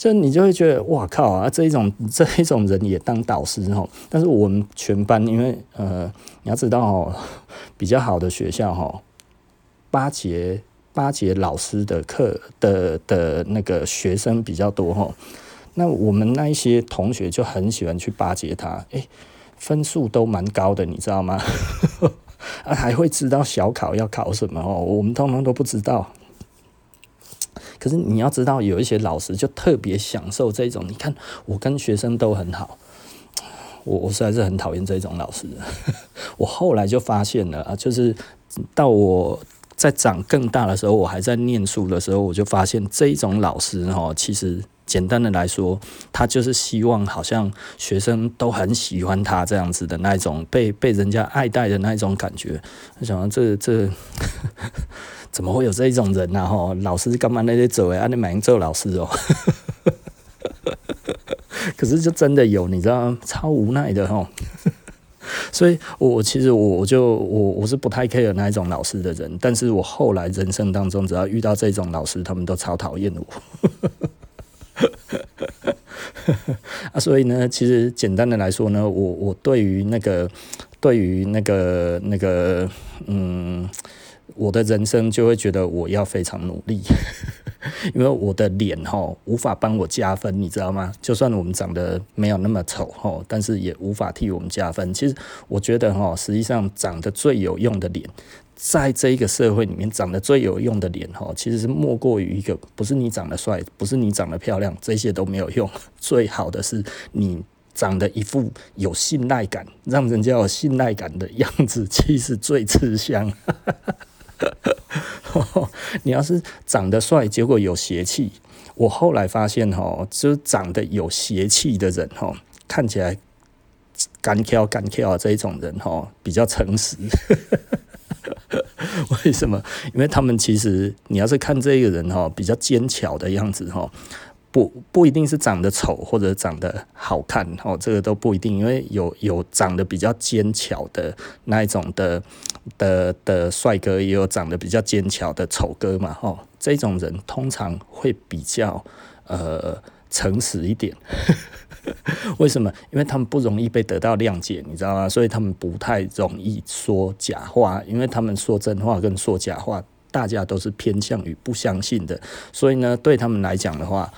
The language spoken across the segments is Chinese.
就你就会觉得哇靠啊，这一种 这一种人也当导师哦。但是我们全班，因为呃，你要知道哦，比较好的学校哈，八节八节老师的课的的那个学生比较多哈。那我们那一些同学就很喜欢去巴结他，诶、分数都蛮高的，你知道吗？啊，还会知道小考要考什么哦，我们通通都不知道。可是你要知道，有一些老师就特别享受这种。你看，我跟学生都很好，我我实在是很讨厌这种老师。我后来就发现了啊，就是到我在长更大的时候，我还在念书的时候，我就发现这一种老师哈，其实。简单的来说，他就是希望好像学生都很喜欢他这样子的那一种被被人家爱戴的那一种感觉。我想这这怎么会有这一种人呢？吼，老师干嘛那些走哎，你马上做老师哦。可是就真的有，你知道？超无奈的哈。所以我其实我我就我我是不太 care 那一种老师的人，但是我后来人生当中只要遇到这种老师，他们都超讨厌我。啊，所以呢，其实简单的来说呢，我我对于那个，对于那个那个，嗯，我的人生就会觉得我要非常努力，因为我的脸哈无法帮我加分，你知道吗？就算我们长得没有那么丑哈，但是也无法替我们加分。其实我觉得哈，实际上长得最有用的脸。在这一个社会里面，长得最有用的脸哈，其实是莫过于一个，不是你长得帅，不是你长得漂亮，这些都没有用。最好的是你长得一副有信赖感，让人家有信赖感的样子，其实最吃香。你要是长得帅，结果有邪气，我后来发现哈，就长得有邪气的人哈，看起来干挑干挑这一种人哈，比较诚实。为什么？因为他们其实，你要是看这个人哈，比较坚强的样子哈，不不一定是长得丑或者长得好看哦，这个都不一定。因为有有长得比较奸巧的那一种的的的帅哥，也有长得比较奸巧的丑哥嘛哈。这种人通常会比较呃诚实一点。为什么？因为他们不容易被得到谅解，你知道吗？所以他们不太容易说假话，因为他们说真话跟说假话，大家都是偏向于不相信的。所以呢，对他们来讲的话，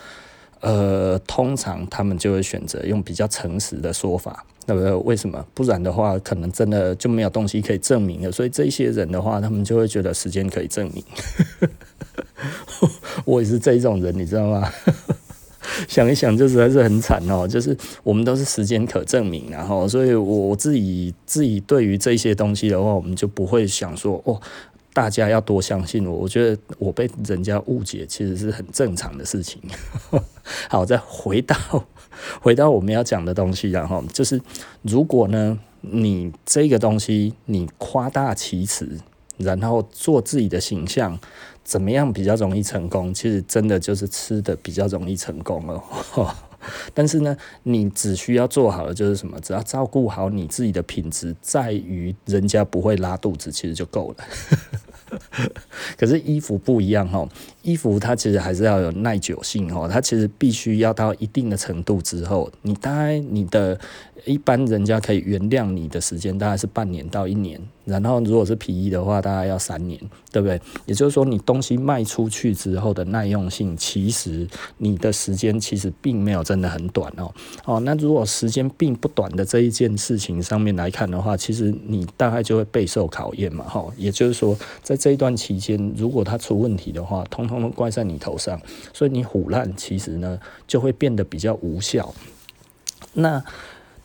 呃，通常他们就会选择用比较诚实的说法，那个？为什么？不然的话，可能真的就没有东西可以证明了。所以这些人的话，他们就会觉得时间可以证明。我也是这一种人，你知道吗？想一想，就实在是很惨哦。就是我们都是时间可证明，然后，所以我自己自己对于这些东西的话，我们就不会想说哦，大家要多相信我。我觉得我被人家误解，其实是很正常的事情。好，再回到回到我们要讲的东西，然后就是如果呢，你这个东西你夸大其词，然后做自己的形象。怎么样比较容易成功？其实真的就是吃的比较容易成功哦。但是呢，你只需要做好的就是什么？只要照顾好你自己的品质，在于人家不会拉肚子，其实就够了。可是衣服不一样哦，衣服它其实还是要有耐久性哦，它其实必须要到一定的程度之后，你大概你的。一般人家可以原谅你的时间大概是半年到一年，然后如果是皮衣的话，大概要三年，对不对？也就是说，你东西卖出去之后的耐用性，其实你的时间其实并没有真的很短哦。哦，那如果时间并不短的这一件事情上面来看的话，其实你大概就会备受考验嘛。哈，也就是说，在这一段期间，如果它出问题的话，通通都怪在你头上，所以你虎烂，其实呢就会变得比较无效。那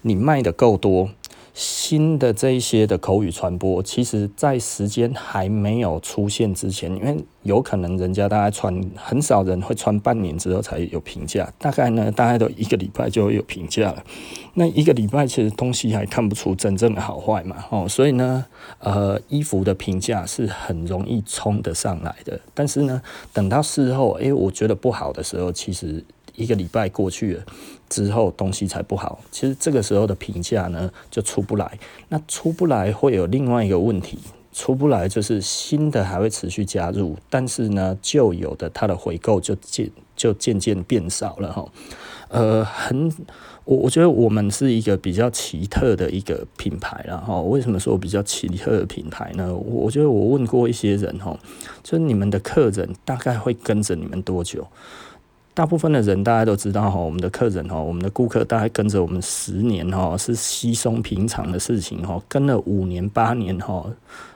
你卖的够多，新的这一些的口语传播，其实在时间还没有出现之前，因为有可能人家大概穿，很少人会穿半年之后才有评价，大概呢，大概都一个礼拜就会有评价了。那一个礼拜其实东西还看不出真正的好坏嘛，哦，所以呢，呃，衣服的评价是很容易冲得上来的，但是呢，等到事后，诶、欸，我觉得不好的时候，其实。一个礼拜过去了之后，东西才不好。其实这个时候的评价呢就出不来。那出不来会有另外一个问题，出不来，就是新的还会持续加入，但是呢，旧有的它的回购就渐就渐渐变少了哈。呃，很，我我觉得我们是一个比较奇特的一个品牌了哈。为什么说比较奇特的品牌呢？我我觉得我问过一些人哈，就是你们的客人大概会跟着你们多久？大部分的人大家都知道哈，我们的客人哈，我们的顾客大概跟着我们十年哈，是稀松平常的事情哈。跟了五年八年哈，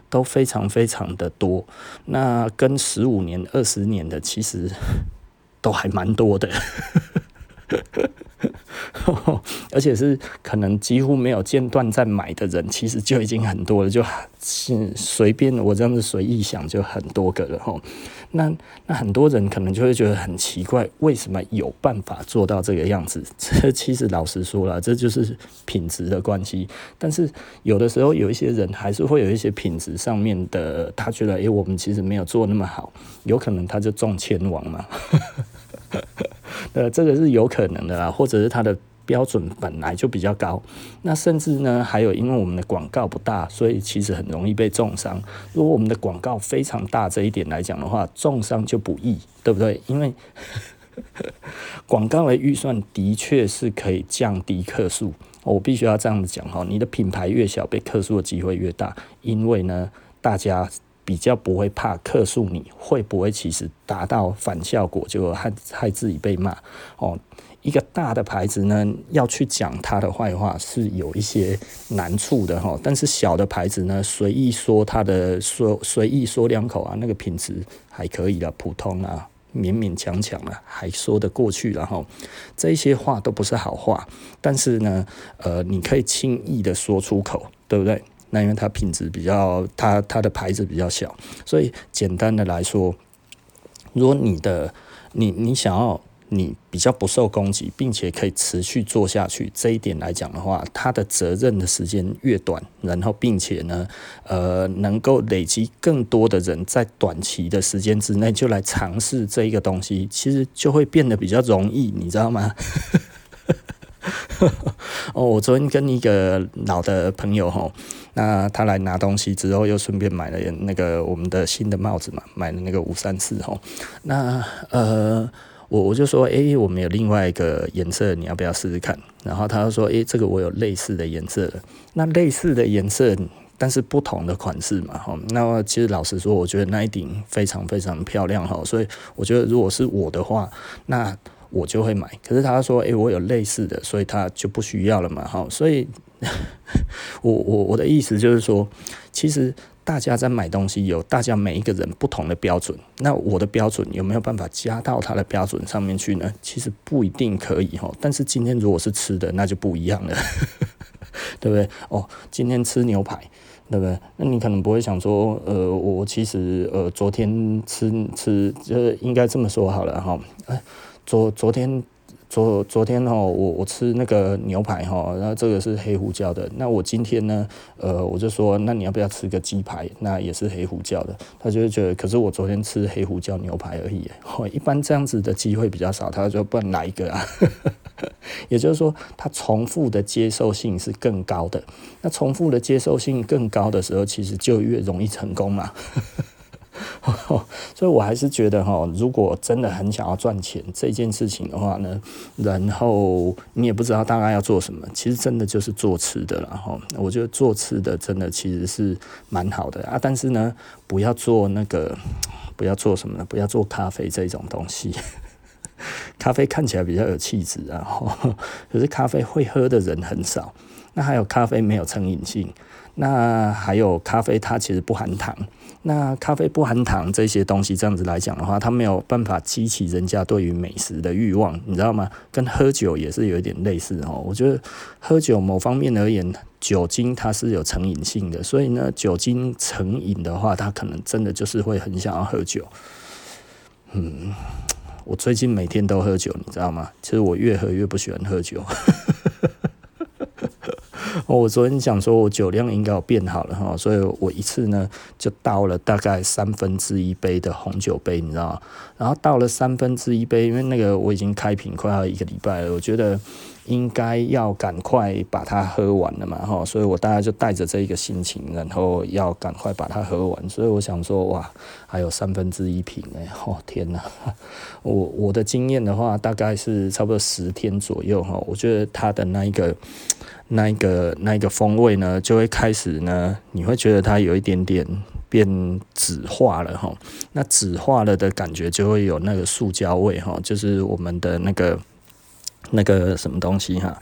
都非常非常的多。那跟十五年、二十年的，其实都还蛮多的。而且是可能几乎没有间断在买的人，其实就已经很多了，就是随便我这样子随意想就很多个了哈。那那很多人可能就会觉得很奇怪，为什么有办法做到这个样子？这其实老实说了，这就是品质的关系。但是有的时候有一些人还是会有一些品质上面的，他觉得诶，我们其实没有做那么好，有可能他就中签王嘛。呃，这个是有可能的啦，或者是它的标准本来就比较高。那甚至呢，还有因为我们的广告不大，所以其实很容易被重伤。如果我们的广告非常大，这一点来讲的话，重伤就不易，对不对？因为 广告的预算的确是可以降低客数。我必须要这样子讲哈，你的品牌越小，被客数的机会越大，因为呢，大家。比较不会怕客诉，你会不会其实达到反效果，就害害自己被骂哦？一个大的牌子呢，要去讲他的坏话是有一些难处的哈。但是小的牌子呢，随意说他的说随意说两口啊，那个品质还可以的，普通啊，勉勉强强啊，还说得过去。然后这些话都不是好话，但是呢，呃，你可以轻易的说出口，对不对？那因为它品质比较，它它的牌子比较小，所以简单的来说，如果你的你你想要你比较不受攻击，并且可以持续做下去，这一点来讲的话，它的责任的时间越短，然后并且呢，呃，能够累积更多的人在短期的时间之内就来尝试这一个东西，其实就会变得比较容易，你知道吗？哦，我昨天跟一个老的朋友吼，那他来拿东西之后，又顺便买了那个我们的新的帽子嘛，买了那个五三四吼。那呃，我我就说，诶、我们有另外一个颜色，你要不要试试看？然后他就说，诶、这个我有类似的颜色。那类似的颜色，但是不同的款式嘛，吼。那其实老实说，我觉得那一顶非常非常漂亮哈，所以我觉得如果是我的话，那。我就会买，可是他说，诶、我有类似的，所以他就不需要了嘛，哈，所以，我我我的意思就是说，其实大家在买东西有大家每一个人不同的标准，那我的标准有没有办法加到他的标准上面去呢？其实不一定可以哈，但是今天如果是吃的，那就不一样了，对不对？哦，今天吃牛排，对不对？那你可能不会想说，呃，我其实呃昨天吃吃，就应该这么说好了哈，哎。昨昨天昨昨天哦，我我吃那个牛排哈，然后这个是黑胡椒的。那我今天呢，呃，我就说，那你要不要吃个鸡排？那也是黑胡椒的。他就会觉得，可是我昨天吃黑胡椒牛排而已。一般这样子的机会比较少，他就不能来一个啊。也就是说，他重复的接受性是更高的。那重复的接受性更高的时候，其实就越容易成功嘛。所以，我还是觉得哈，如果真的很想要赚钱这件事情的话呢，然后你也不知道大概要做什么，其实真的就是做吃的了哈。我觉得做吃的真的其实是蛮好的啊，但是呢，不要做那个，不要做什么呢？不要做咖啡这种东西。咖啡看起来比较有气质啊，可是咖啡会喝的人很少。那还有咖啡没有成瘾性。那还有咖啡，它其实不含糖。那咖啡不含糖这些东西，这样子来讲的话，它没有办法激起人家对于美食的欲望，你知道吗？跟喝酒也是有一点类似哦。我觉得喝酒某方面而言，酒精它是有成瘾性的，所以呢，酒精成瘾的话，它可能真的就是会很想要喝酒。嗯，我最近每天都喝酒，你知道吗？其实我越喝越不喜欢喝酒。哦我昨天讲说我酒量应该有变好了哈，所以我一次呢就倒了大概三分之一杯的红酒杯，你知道？然后倒了三分之一杯，因为那个我已经开瓶快要一个礼拜了，我觉得。应该要赶快把它喝完了嘛，哈，所以我大概就带着这一个心情，然后要赶快把它喝完。所以我想说，哇，还有三分之一瓶哎，哦天哪！我我的经验的话，大概是差不多十天左右哈，我觉得它的那一个、那一个、那一个风味呢，就会开始呢，你会觉得它有一点点变紫化了哈。那紫化了的感觉就会有那个塑胶味哈，就是我们的那个。那个什么东西哈，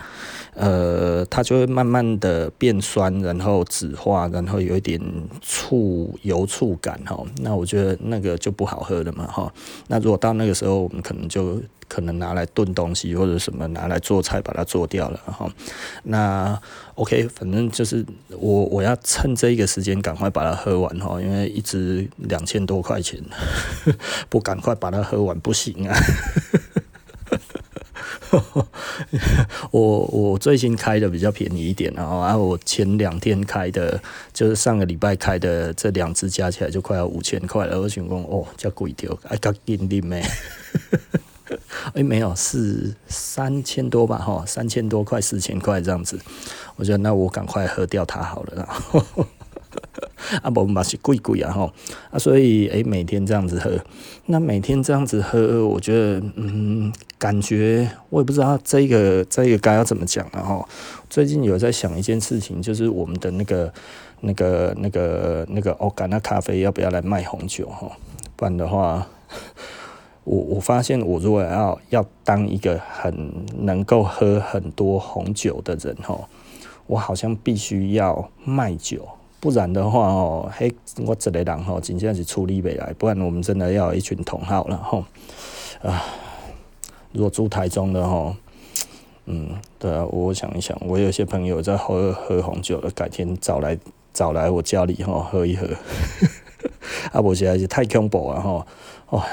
呃，它就会慢慢的变酸，然后酯化，然后有一点醋油醋感哈。那我觉得那个就不好喝了嘛哈。那如果到那个时候，我们可能就可能拿来炖东西或者什么拿来做菜，把它做掉了哈。那 OK，反正就是我我要趁这一个时间赶快把它喝完哈，因为一支两千多块钱，不赶快把它喝完不行啊。我我最近开的比较便宜一点，然后啊，我前两天开的，就是上个礼拜开的，这两支加起来就快要五千块了。我想讲哦，这贵掉，哎，较紧啉咩？哎，没有，是三千多吧？哈，三千多块，四千块这样子。我觉得那我赶快喝掉它好了啦。啊，不嘛是贵贵啊吼，啊，所以诶、每天这样子喝，那每天这样子喝，我觉得，嗯，感觉我也不知道这个这个该要怎么讲了哈。最近有在想一件事情，就是我们的那个那个那个那个欧甘那咖啡要不要来卖红酒哈？不然的话，我我发现我如果要要当一个很能够喝很多红酒的人哈，我好像必须要卖酒。不然的话哦，嘿，我这个人吼，真正是处理不来。不然我们真的要一群同好了吼。啊，如果住台中的吼，嗯，对啊，我想一想，我有些朋友在喝喝红酒了，改天找来找来我家里吼喝一喝。啊，我实在是太恐怖了吼，哦，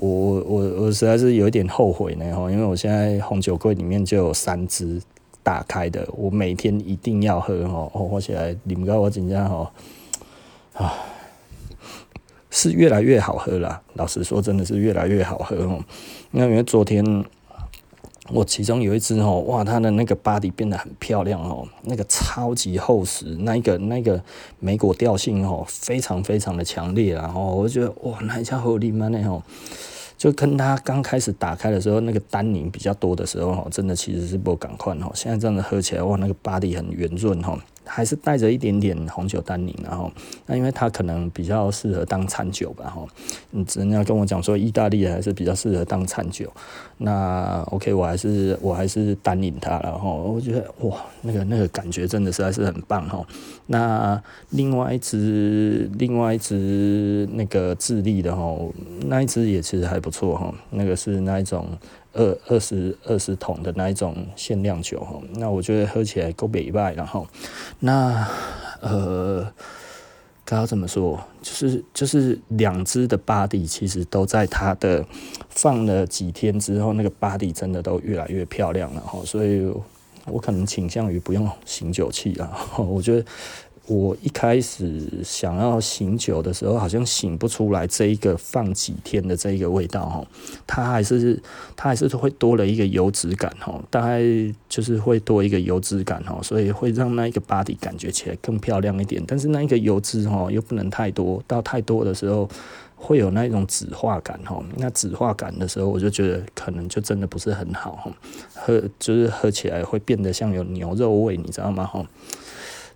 我我我实在是有一点后悔呢，因为我现在红酒柜里面就有三支。打开的，我每天一定要喝哦。喝起来你们看我紧张哦啊，是越来越好喝了。老实说，真的是越来越好喝哦。那因为昨天我其中有一只哦，哇，它的那个 body 变得很漂亮哦，那个超级厚实，那个那个莓果调性哦，非常非常的强烈，然后我觉得哇，那一下好厉害呢吼。就跟它刚开始打开的时候，那个单宁比较多的时候，真的其实是不赶快哈。现在这样子喝起来，哇，那个 body 很圆润哈。还是带着一点点红酒单宁，然后那因为它可能比较适合当餐酒吧，哈，你人家跟我讲说意大利还是比较适合当餐酒，那 OK 我还是我还是单饮它然后，我觉得哇，那个那个感觉真的实在是很棒，哈。那另外一支另外一支那个智利的哈，那一只也其实还不错，哈，那个是那一种。二二十二十桶的那一种限量酒哈，那我觉得喝起来够美味，然后那呃，该要怎么说？就是就是两支的 body 其实都在它的放了几天之后，那个 body 真的都越来越漂亮了哈，所以我可能倾向于不用醒酒器了，我觉得。我一开始想要醒酒的时候，好像醒不出来这一个放几天的这一个味道哈，它还是它还是会多了一个油脂感哈，大概就是会多一个油脂感哈，所以会让那一个 body 感觉起来更漂亮一点，但是那一个油脂哈又不能太多，到太多的时候会有那种酯化感哈，那酯化感的时候我就觉得可能就真的不是很好哈，喝就是喝起来会变得像有牛肉味，你知道吗哈？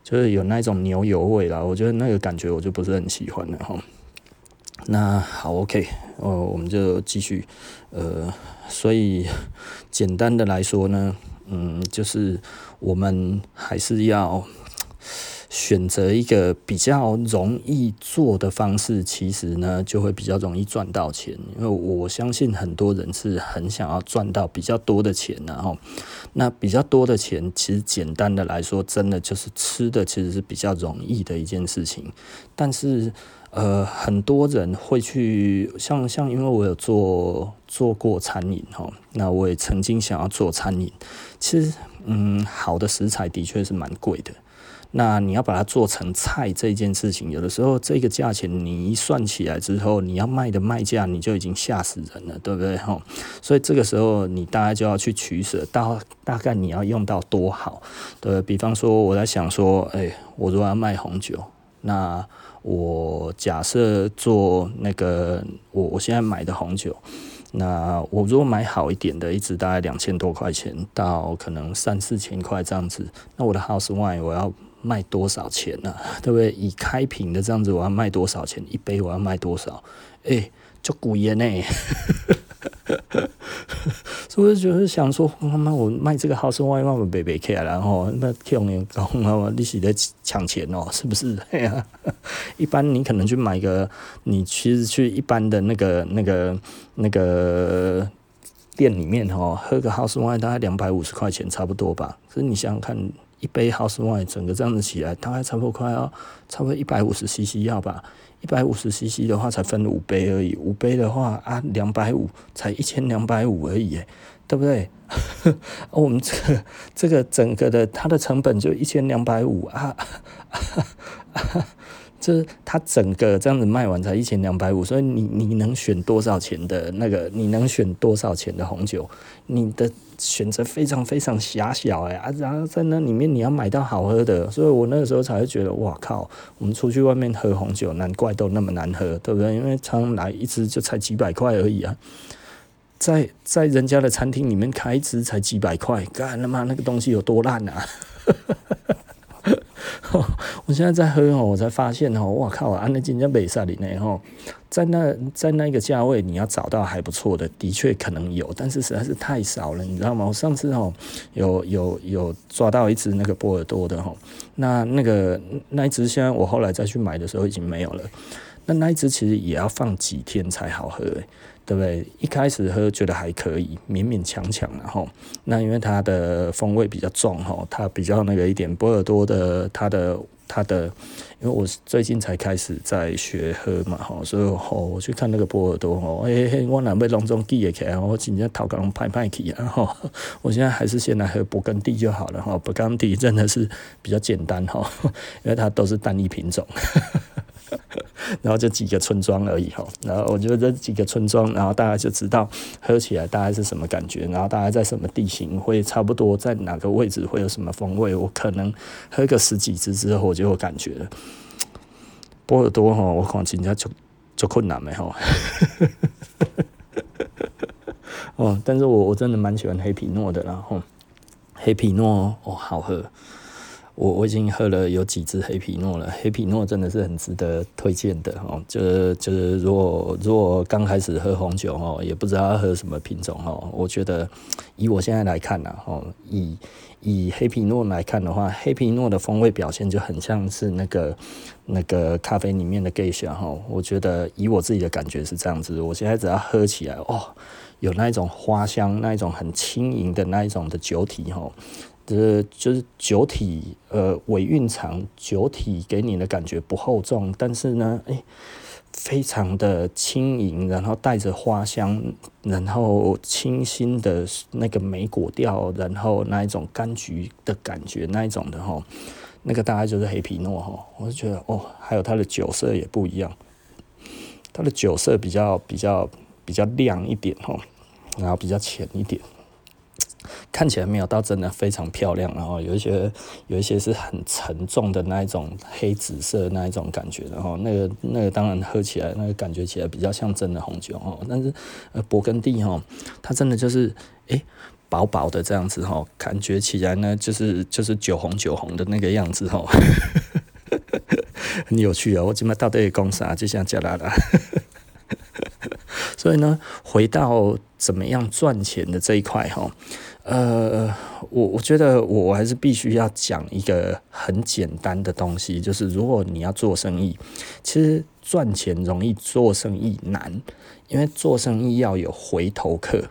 就是有那种牛油味啦，我觉得那个感觉我就不是很喜欢了哈。那好，OK，哦，我们就继续，呃，所以简单的来说呢，嗯，就是我们还是要。选择一个比较容易做的方式，其实呢就会比较容易赚到钱。因为我相信很多人是很想要赚到比较多的钱，然后那比较多的钱，其实简单的来说，真的就是吃的其实是比较容易的一件事情。但是呃，很多人会去像像，因为我有做做过餐饮哈，那我也曾经想要做餐饮。其实，嗯，好的食材的确是蛮贵的。那你要把它做成菜这件事情，有的时候这个价钱你一算起来之后，你要卖的卖价你就已经吓死人了，对不对？哈，所以这个时候你大概就要去取舍，大大概你要用到多好？对，比方说我在想说，哎，我如果要卖红酒，那我假设做那个我我现在买的红酒，那我如果买好一点的，一支大概两千多块钱到可能三四千块这样子，那我的 house wine 我要。卖多少钱呢、对不对？以开瓶的这样子，我要卖多少钱？一杯我要卖多少？哎、欸，就贵耶呢。所以我就是想说，妈妈，我卖这个 house wine 我卖卖起来，然后那听你讲，你是在抢钱哦，是不是？一般你可能去买个，你其实去一般的那个、那个、那个店里面哦，喝个 house wine 大概两百五十块钱差不多吧。可是你想想看。一杯 House Wine 整个这样子起来，大概差不多快哦差不多一百五十 CC 要吧？一百五十 CC 的话才分五杯而已，五杯的话啊两百五才一千两百五而已，对不对？我们这个这个整个的它的成本就一千两百五啊。这它整个这样子卖完才一千两百五，所以你你能选多少钱的那个？你能选多少钱的红酒？你的选择非常非常狭小哎啊！然后在那里面你要买到好喝的，所以我那个时候才会觉得哇靠！我们出去外面喝红酒，难怪都那么难喝，对不对？因为常常来一支就才几百块而已啊，在在人家的餐厅里面开一支才几百块，干他妈那个东西有多烂啊！我现在在喝哦，我才发现哦，哇靠！安那金在北萨里内吼，在那在那个价位，你要找到还不错的，的确可能有，但是实在是太少了，你知道吗？我上次哦，有有有抓到一只那个波尔多的吼，那那个那一只，现在我后来再去买的时候已经没有了。那那一只其实也要放几天才好喝，对不对？一开始喝觉得还可以，勉勉强强，然后那因为它的风味比较重哈，它比较那个一点波尔多的它的。它的，因为我最近才开始在学喝嘛，吼，所以吼我去看那个波尔多吼，哎、欸，我哪被隆重记忆起来，我今天头刚拍拍起啊，吼，我现在还是先来喝勃艮第就好了，哈，勃艮第真的是比较简单，哈，因为它都是单一品种。然后就几个村庄而已哈，然后我觉得这几个村庄，然后大家就知道喝起来大概是什么感觉，然后大概在什么地形会差不多，在哪个位置会有什么风味，我可能喝个十几支之后我就有感觉了。波尔多哈，我看人家就就困难没哈，哦，但是我我真的蛮喜欢黑皮诺的，然后黑皮诺哦好喝。我我已经喝了有几支黑皮诺了，黑皮诺真的是很值得推荐的哦。就是就是，如果如果刚开始喝红酒哦，也不知道要喝什么品种哦，我觉得以我现在来看呐，哦，以以黑皮诺来看的话，黑皮诺的风味表现就很像是那个那个咖啡里面的 Geisha 哈。我觉得以我自己的感觉是这样子，我现在只要喝起来哦，有那一种花香，那一种很轻盈的那一种的酒体哈。是就是酒体，呃，尾韵长，酒体给你的感觉不厚重，但是呢，诶、欸，非常的轻盈，然后带着花香，然后清新的那个莓果调，然后那一种柑橘的感觉，那一种的哈，那个大概就是黑皮诺哈，我就觉得哦，还有它的酒色也不一样，它的酒色比较比较比较亮一点哈，然后比较浅一点。看起来没有到真的非常漂亮，然后有一些有一些是很沉重的那一种黑紫色那一种感觉，然后那个那个当然喝起来那个感觉起来比较像真的红酒哦，但是呃勃艮第哈，它真的就是诶薄薄的这样子哈，感觉起来呢就是就是酒红酒红的那个样子哈，很有趣啊！我今麦到底讲啥？就像加拿大。所以呢，回到怎么样赚钱的这一块哈，呃，我我觉得我还是必须要讲一个很简单的东西，就是如果你要做生意，其实赚钱容易，做生意难，因为做生意要有回头客。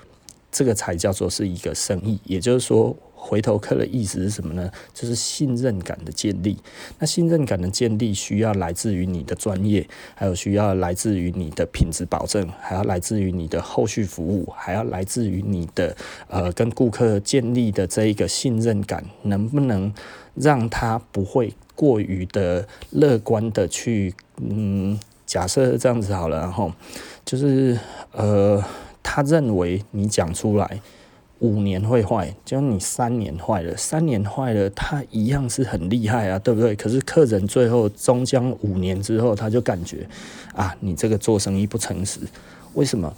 这个才叫做是一个生意。也就是说，回头客的意思是什么呢？就是信任感的建立。那信任感的建立需要来自于你的专业，还有需要来自于你的品质保证，还要来自于你的后续服务，还要来自于你的呃跟顾客建立的这一个信任感，能不能让他不会过于的乐观的去嗯，假设这样子好了，然后就是呃，他认为你讲出来。五年会坏，就你三年坏了，三年坏了，他一样是很厉害啊，对不对？可是客人最后终将五年之后，他就感觉啊，你这个做生意不诚实。为什么？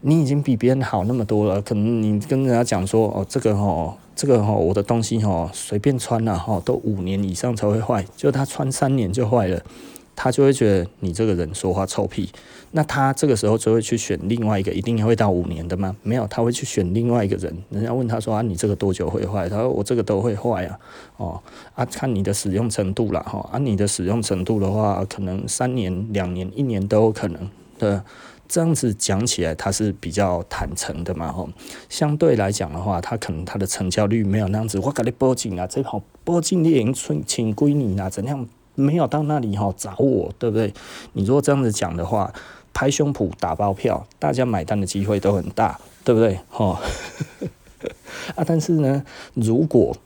你已经比别人好那么多了，可能你跟人家讲说，哦，这个哦，这个哦，我的东西哦，随便穿了哈，都五年以上才会坏，就他穿三年就坏了。他就会觉得你这个人说话臭屁，那他这个时候就会去选另外一个，一定会到五年的吗？没有，他会去选另外一个人。人家问他说啊，你这个多久会坏？他说我这个都会坏啊，哦啊，看你的使用程度了哈，啊，你的使用程度的话，可能三年、两年、一年都有可能。对，这样子讲起来，他是比较坦诚的嘛，吼。相对来讲的话，他可能他的成交率没有那样子。我给你报警啊，这好报警你已经请请归你啦，怎样？没有到那里哈找我，对不对？你如果这样子讲的话，拍胸脯打包票，大家买单的机会都很大，对不对？哈 啊，但是呢，如果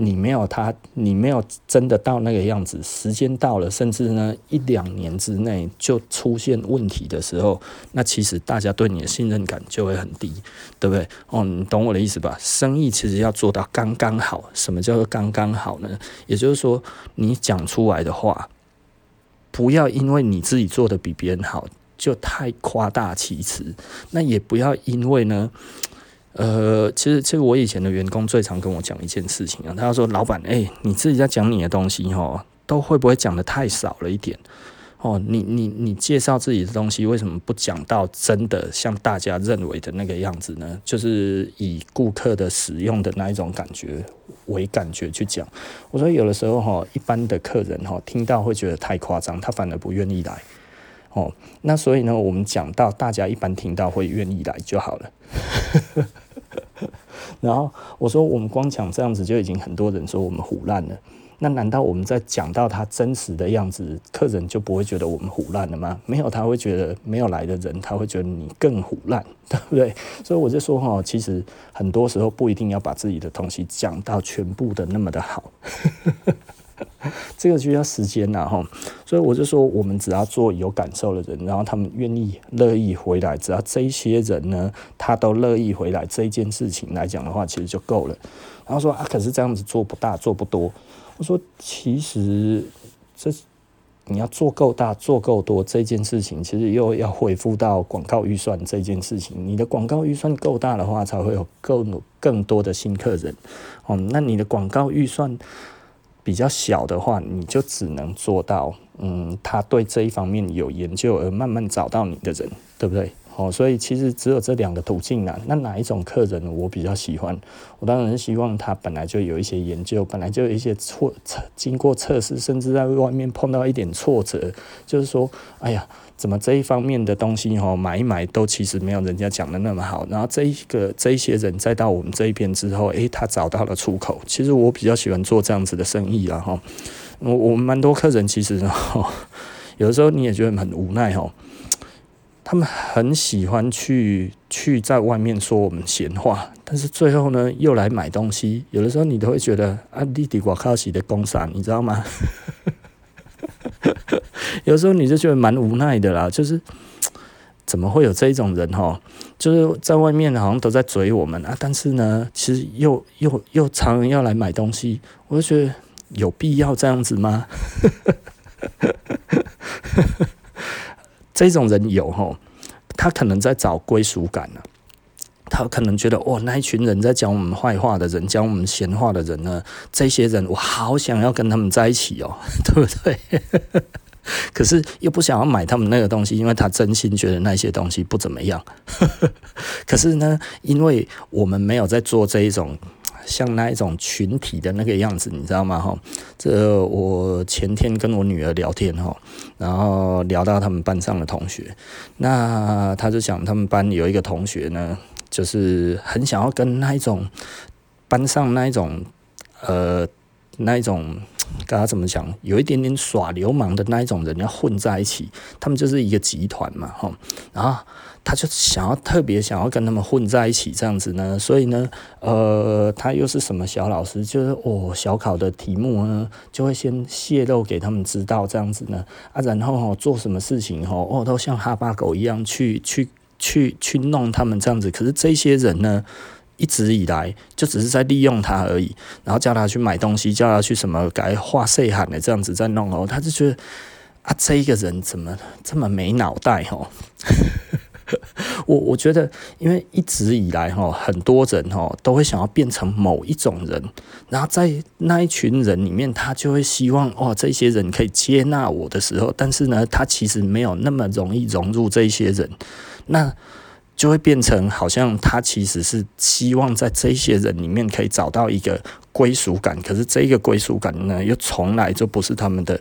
你没有他，你没有真的到那个样子，时间到了，甚至呢一两年之内就出现问题的时候，那其实大家对你的信任感就会很低，对不对？哦，你懂我的意思吧？生意其实要做到刚刚好，什么叫做刚刚好呢？也就是说，你讲出来的话，不要因为你自己做的比别人好，就太夸大其词，那也不要因为呢。呃，其实，其实我以前的员工最常跟我讲一件事情啊，他说：“老板，哎、你自己在讲你的东西哦，都会不会讲得太少了一点？哦，你你你介绍自己的东西，为什么不讲到真的像大家认为的那个样子呢？就是以顾客的使用的那一种感觉为感觉去讲。我说有的时候齁，一般的客人齁，听到会觉得太夸张，他反而不愿意来。哦，那所以呢，我们讲到大家一般听到会愿意来就好了。”然后我说，我们光讲这样子就已经很多人说我们唬烂了。那难道我们在讲到他真实的样子，客人就不会觉得我们唬烂了吗？没有，他会觉得没有来的人，他会觉得你更唬烂，对不对？所以我就说哈，其实很多时候不一定要把自己的东西讲到全部的那么的好。这个需要时间呐，哈，所以我就说，我们只要做有感受的人，然后他们愿意乐意回来，只要这些人呢，他都乐意回来，这件事情来讲的话，其实就够了。然后说啊，可是这样子做不大，做不多。我说，其实这你要做够大，做够多，这件事情其实又要恢复到广告预算这件事情。你的广告预算够大的话，才会有更更多的新客人。哦，那你的广告预算。比较小的话，你就只能做到，嗯，他对这一方面有研究，而慢慢找到你的人，对不对？哦，所以其实只有这两个途径啊。那哪一种客人我比较喜欢？我当然是希望他本来就有一些研究，本来就有一些挫测，经过测试，甚至在外面碰到一点挫折，就是说，哎呀，怎么这一方面的东西哈，买一买都其实没有人家讲的那么好。然后这一个这一些人再到我们这一边之后，诶，他找到了出口。其实我比较喜欢做这样子的生意啊哈。我我们蛮多客人其实哈，有的时候你也觉得很无奈哈。他们很喜欢去去在外面说我们闲话，但是最后呢又来买东西。有的时候你都会觉得啊，弟弟我靠洗的工厂，你知道吗？有时候你就觉得蛮无奈的啦，就是怎么会有这种人哈？就是在外面好像都在嘴我们啊，但是呢，其实又又又常人要来买东西，我就觉得有必要这样子吗？这种人有吼，他可能在找归属感呢。他可能觉得，哇，那一群人在讲我们坏话的人，讲我们闲话的人呢，这些人我好想要跟他们在一起哦，对不对？可是又不想要买他们那个东西，因为他真心觉得那些东西不怎么样。可是呢，因为我们没有在做这一种。像那一种群体的那个样子，你知道吗？哈，这我前天跟我女儿聊天哈，然后聊到他们班上的同学，那他就讲他们班有一个同学呢，就是很想要跟那一种班上那一种呃那一种，刚刚怎么讲，有一点点耍流氓的那一种人要混在一起，他们就是一个集团嘛，哈，然后。他就想要特别想要跟他们混在一起这样子呢，所以呢，呃，他又是什么小老师，就是哦，小考的题目呢，就会先泄露给他们知道这样子呢，啊，然后哦，做什么事情哦，哦，都像哈巴狗一样去去去去弄他们这样子。可是这些人呢，一直以来就只是在利用他而已，然后叫他去买东西，叫他去什么改画细汉的这样子在弄哦，他就觉得啊，这一个人怎么这么没脑袋哦？我我觉得，因为一直以来哈，很多人哈都会想要变成某一种人，然后在那一群人里面，他就会希望哦，这些人可以接纳我的时候，但是呢，他其实没有那么容易融入这些人，那就会变成好像他其实是希望在这些人里面可以找到一个归属感，可是这个归属感呢，又从来就不是他们的